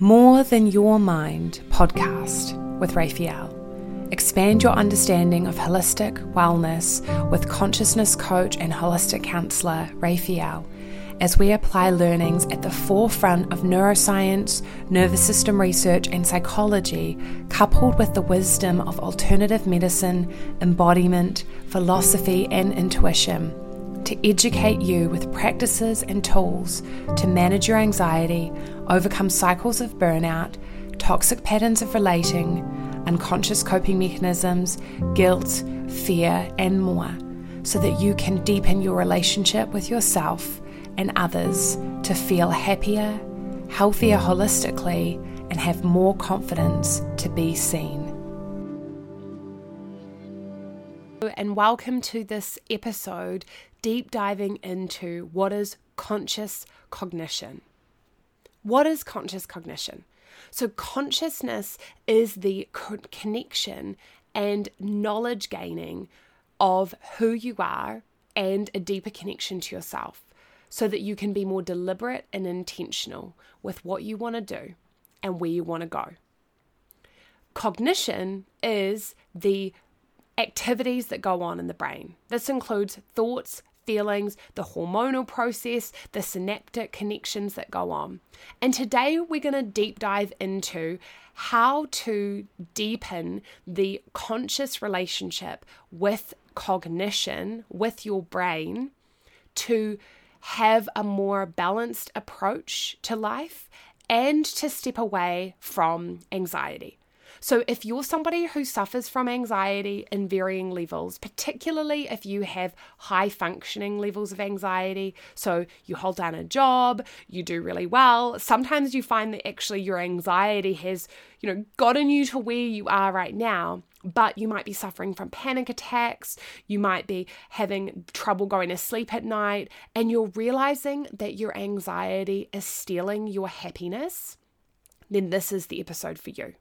More Than Your Mind podcast with Raphael. Expand your understanding of holistic wellness with consciousness coach and holistic counselor Raphael as we apply learnings at the forefront of neuroscience, nervous system research, and psychology, coupled with the wisdom of alternative medicine, embodiment, philosophy, and intuition to educate you with practices and tools to manage your anxiety, overcome cycles of burnout, toxic patterns of relating, unconscious coping mechanisms, guilt, fear, and more, so that you can deepen your relationship with yourself and others to feel happier, healthier holistically, and have more confidence to be seen. And welcome to this episode deep diving into what is conscious cognition. What is conscious cognition? So, consciousness is the connection and knowledge gaining of who you are and a deeper connection to yourself so that you can be more deliberate and intentional with what you want to do and where you want to go. Cognition is the activities that go on in the brain. This includes thoughts, feelings, the hormonal process, the synaptic connections that go on. And today we're going to deep dive into how to deepen the conscious relationship with cognition, with your brain, to have a more balanced approach to life and to step away from anxiety. So, if you're somebody who suffers from anxiety in varying levels, particularly if you have high functioning levels of anxiety, so you hold down a job, you do really well, sometimes you find that actually your anxiety has, you know, gotten you to where you are right now but you might be suffering from panic attacks, you might be having trouble going to sleep at night, and you're realizing that your anxiety is stealing your happiness, then this is the episode for you.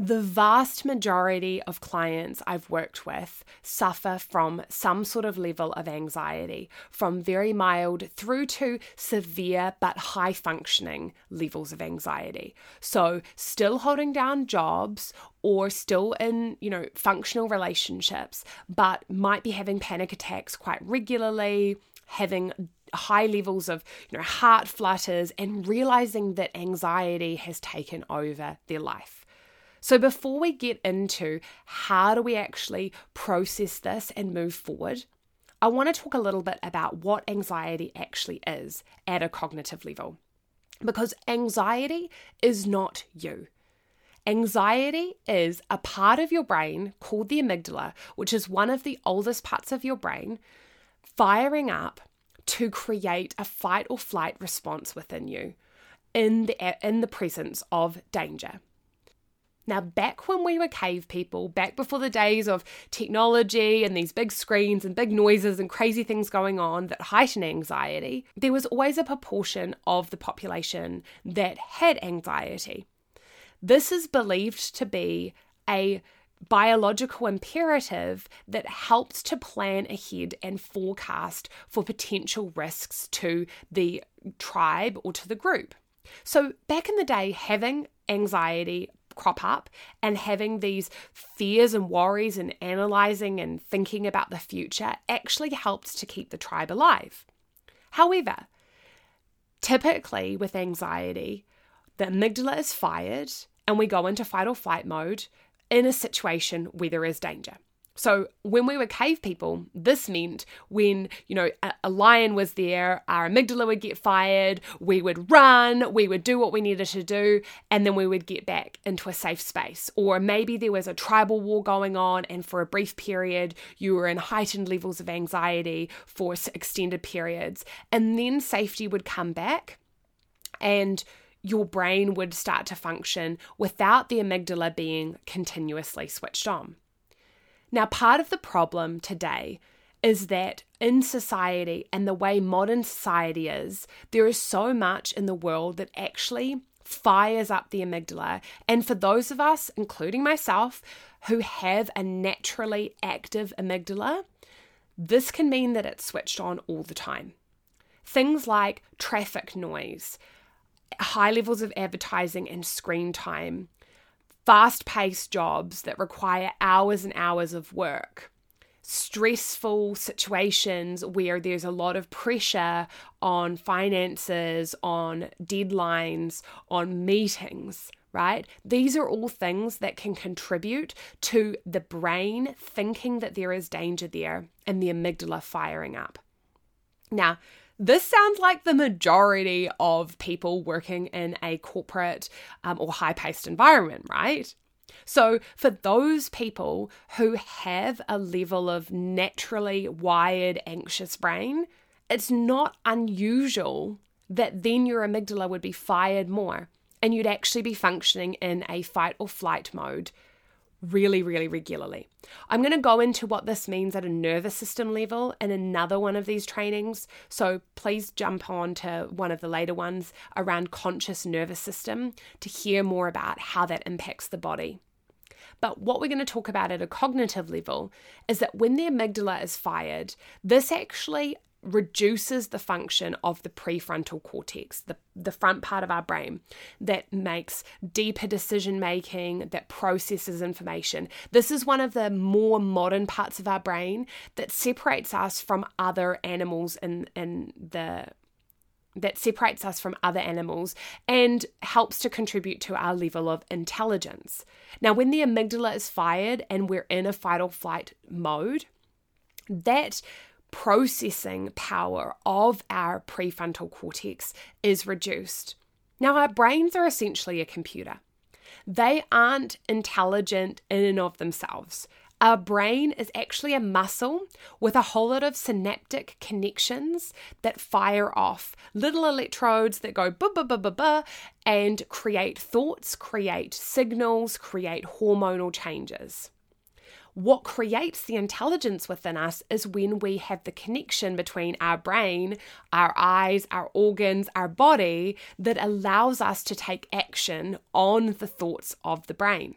The vast majority of clients I've worked with suffer from some sort of level of anxiety, from very mild through to severe but high functioning levels of anxiety. So, still holding down jobs or still in, you know, functional relationships, but might be having panic attacks quite regularly, having high levels of you know heart flutters and realizing that anxiety has taken over their life so, before we get into how do we actually process this and move forward, I want to talk a little bit about what anxiety actually is at a cognitive level. Because anxiety is not you. Anxiety is a part of your brain called the amygdala, which is one of the oldest parts of your brain, firing up to create a fight or flight response within you in the, in the presence of danger. Now, back when we were cave people, back before the days of technology and these big screens and big noises and crazy things going on that heighten anxiety, there was always a proportion of the population that had anxiety. This is believed to be a biological imperative that helps to plan ahead and forecast for potential risks to the tribe or to the group. So, back in the day, having anxiety crop up and having these fears and worries and analyzing and thinking about the future actually helps to keep the tribe alive. However, typically with anxiety, the amygdala is fired and we go into fight or flight mode in a situation where there is danger. So when we were cave people, this meant when, you know, a, a, lion was there, our amygdala would get fired, we would run, we would do what we needed to do, and then we would get back into a safe space. Or maybe there was a tribal war going on, and for a brief period, you were in heightened levels of anxiety for extended periods. And then safety would come back, and your brain would start to function without the amygdala being continuously switched on. Now, part of the problem today is that in society and the way modern society is, there is so much in the world that actually fires up the amygdala. And for those of us, including myself, who have a naturally active amygdala, this can mean that it's switched on all the time. Things like traffic noise, high levels of advertising and screen time, fast paced jobs that require hours and hours of work, stressful situations where there's a lot of pressure on finances, on deadlines, on meetings, right? These are all things that can contribute to the brain thinking that there is danger there and the amygdala firing up. Now, this sounds like the majority of people working in a corporate um, or high paced environment, right? So, for those people who have a level of naturally wired anxious brain, it's not unusual that then your amygdala would be fired more and you'd actually be functioning in a fight or flight mode really, really regularly. I'm going to go into what this means at a nervous system level in another one of these trainings. So please jump on to one of the later ones around conscious nervous system to hear more about how that impacts the body. But what we're going to talk about at a cognitive level is that when the amygdala is fired, this actually reduces the function of the prefrontal cortex, the, the front part of our brain that makes deeper decision making, that processes information. This is one of the more modern parts of our brain that separates us from other animals in, in the that separates us from other animals and helps to contribute to our level of intelligence. Now, when the amygdala is fired and we're in a fight or flight mode, that processing power of our prefrontal cortex is reduced. Now, our brains are essentially a computer. They aren't intelligent in and of themselves. Our brain is actually a muscle with a whole lot of synaptic connections that fire off little electrodes that go ba ba ba ba ba and create thoughts, create signals, create hormonal changes what creates the intelligence within us is when we have the connection between our brain, our eyes, our organs, our body that allows us to take action on the thoughts of the brain.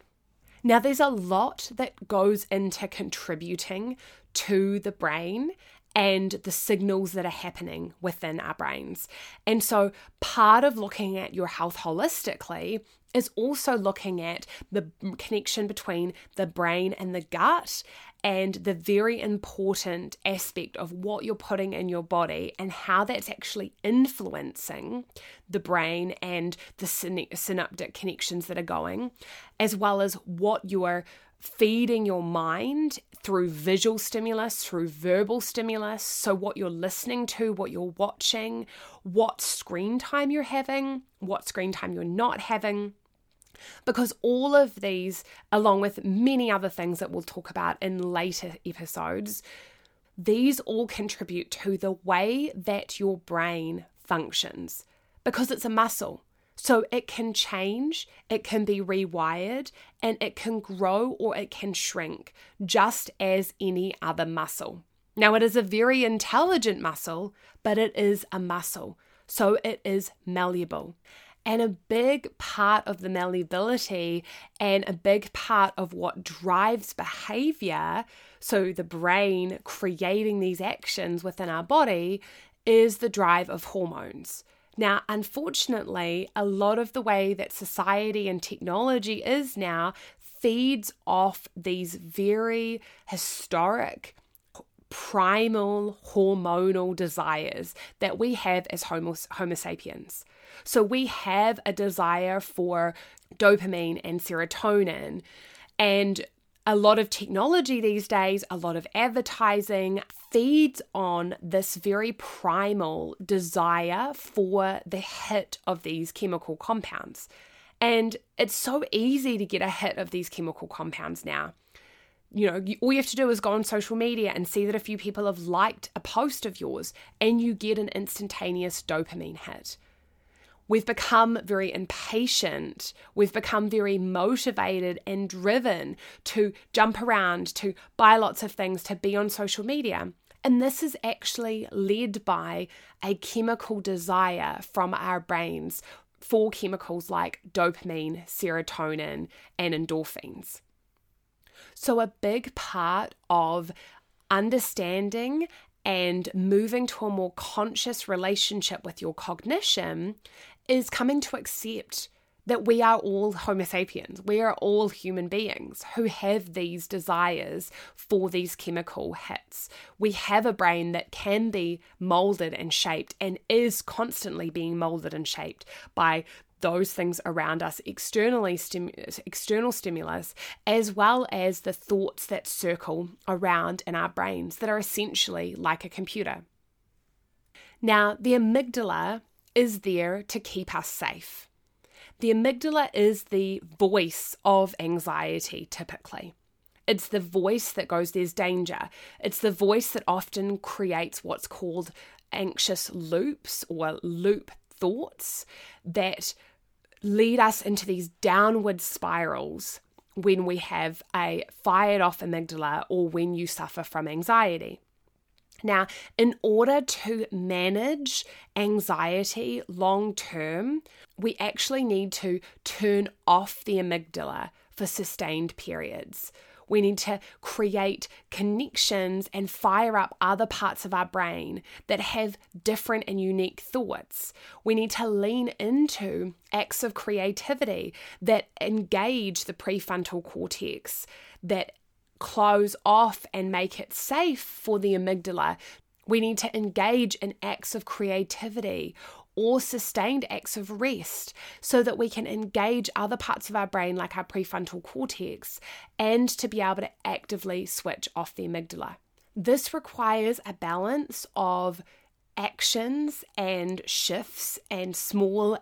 Now, there's a lot that goes into contributing to the brain and the signals that are happening within our brains. And so, part of looking at your health holistically is also looking at the connection between the brain and the gut and the very important aspect of what you're putting in your body and how that's actually influencing the brain and the synaptic connections that are going, as well as what you're feeding your mind through visual stimulus, through verbal stimulus. So, what you're listening to, what you're watching, what screen time you're having, what screen time you're not having because all of these, along with many other things that we'll talk about in later episodes, these all contribute to the way that your brain functions because it's a muscle. So it can change, it can be rewired, and it can grow or it can shrink, just as any other muscle. Now, it is a very intelligent muscle, but it is a muscle, so it is malleable. And a big part of the malleability and a big part of what drives behavior, so the brain creating these actions within our body, is the drive of hormones. Now, unfortunately, a lot of the way that society and technology is now feeds off these very historic primal hormonal desires that we have as homo, homo sapiens. So we have a desire for dopamine and serotonin. And a lot of technology these days, a lot of advertising feeds on this very primal desire for the hit of these chemical compounds. And it's so easy to get a hit of these chemical compounds now. You know, all you have to do is go on social media and see that a few people have liked a post of yours, and you get an instantaneous dopamine hit. We've become very impatient. We've become very motivated and driven to jump around, to buy lots of things, to be on social media. And this is actually led by a chemical desire from our brains for chemicals like dopamine, serotonin, and endorphins. So, a big part of understanding and moving to a more conscious relationship with your cognition is coming to accept that we are all Homo sapiens. We are all human beings who have these desires for these chemical hits. We have a brain that can be molded and shaped and is constantly being molded and shaped by those things around us externally external stimulus as well as the thoughts that circle around in our brains that are essentially like a computer. Now the amygdala is there to keep us safe. The amygdala is the voice of anxiety typically. It's the voice that goes there's danger. It's the voice that often creates what's called anxious loops or loop thoughts that lead us into these downward spirals when we have a fired off amygdala or when you suffer from anxiety. Now, in order to manage anxiety long term, we actually need to turn off the amygdala for sustained periods. We need to create connections and fire up other parts of our brain that have different and unique thoughts. We need to lean into acts of creativity that engage the prefrontal cortex, that close off and make it safe for the amygdala. We need to engage in acts of creativity or sustained acts of rest so that we can engage other parts of our brain, like our prefrontal cortex, and to be able to actively switch off the amygdala. This requires a balance of actions and shifts and small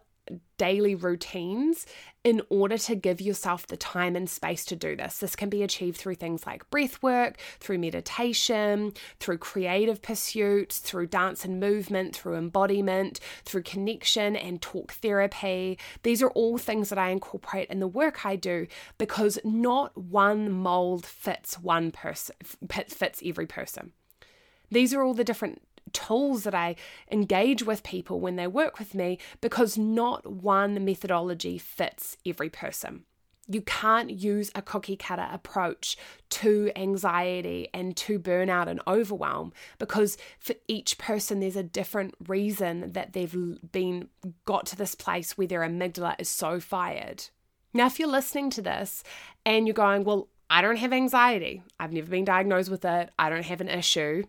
daily routines in order to give yourself the time and space to do this. This can be achieved through things like breath work, through meditation, through creative pursuits, through dance and movement, through embodiment, through connection and talk therapy. These are all things that I incorporate in the work I do because not one mold fits one person fits every person. These are all the different tools that I engage with people when they work with me because not one methodology fits every person. You can't use a cookie cutter approach to anxiety and to burnout and overwhelm because for each person there's a different reason that they've been got to this place where their amygdala is so fired. Now, if you're listening to this and you're going, Well, I don't have anxiety, I've never been diagnosed with it, I don't have an issue,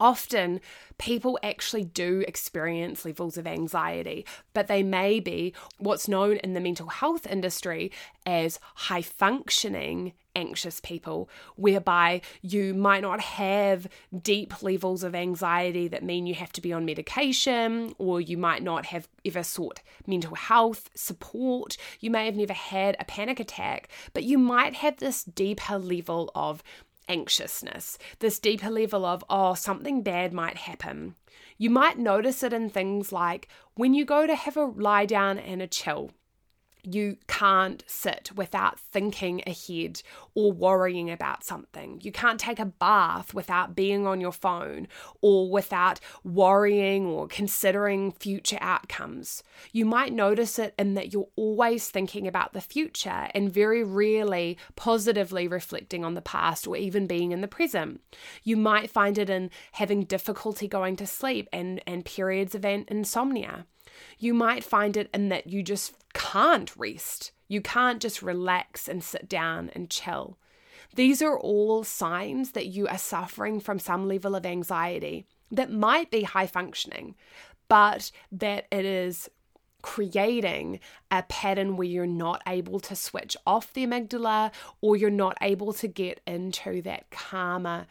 often people actually do experience levels of anxiety, but they may be what's known in the mental health industry as high functioning anxious people, whereby you might not have deep levels of anxiety that mean you have to be on medication, or you might not have ever sought mental health support. You may have never had a panic attack, but you might have this deeper level of anxiousness, this deeper level of, oh, something bad might happen. You might notice it in things like when you go to have a lie down and a chill you can't sit without thinking ahead or worrying about something. You can't take a bath without being on your phone or without worrying or considering future outcomes. You might notice it in that you're always thinking about the future and very rarely positively reflecting on the past or even being in the present. You might find it in having difficulty going to sleep and, and periods of insomnia. You might find it in that you just can't rest. You can't just relax and sit down and chill. These are all signs that you are suffering from some level of anxiety that might be high functioning, but that it is creating a pattern where you're not able to switch off the amygdala or you're not able to get into that calmer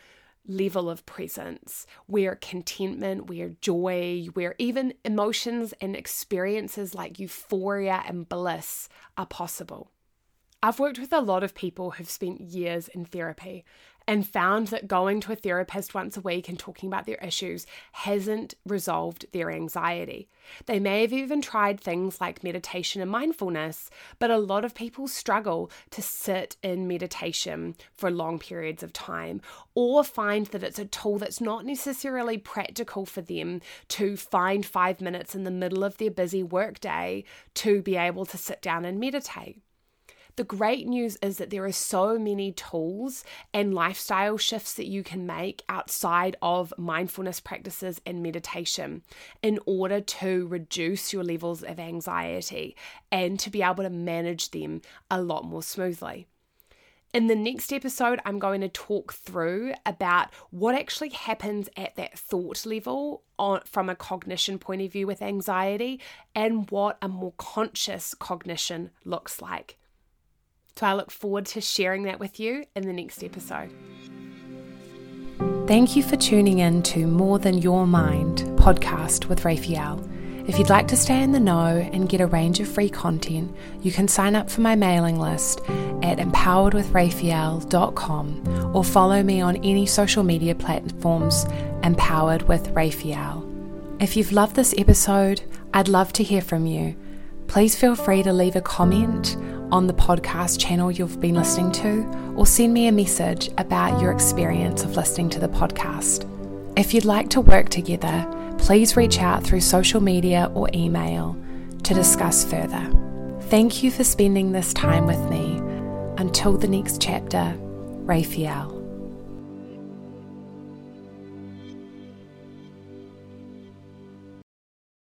level of presence where contentment, where joy, where even emotions and experiences like euphoria and bliss are possible. I've worked with a lot of people who've spent years in therapy and found that going to a therapist once a week and talking about their issues hasn't resolved their anxiety. They may have even tried things like meditation and mindfulness, but a lot of people struggle to sit in meditation for long periods of time or find that it's a tool that's not necessarily practical for them to find five minutes in the middle of their busy workday to be able to sit down and meditate. The great news is that there are so many tools and lifestyle shifts that you can make outside of mindfulness practices and meditation in order to reduce your levels of anxiety and to be able to manage them a lot more smoothly. In the next episode, I'm going to talk through about what actually happens at that thought level on, from a cognition point of view with anxiety and what a more conscious cognition looks like. So I look forward to sharing that with you in the next episode. Thank you for tuning in to More Than Your Mind podcast with Raphael. If you'd like to stay in the know and get a range of free content, you can sign up for my mailing list at empoweredwithraphael.com or follow me on any social media platforms empowered with Raphael. If you've loved this episode, I'd love to hear from you. Please feel free to leave a comment on the podcast channel you've been listening to or send me a message about your experience of listening to the podcast. If you'd like to work together, please reach out through social media or email to discuss further. Thank you for spending this time with me. Until the next chapter, Raphael.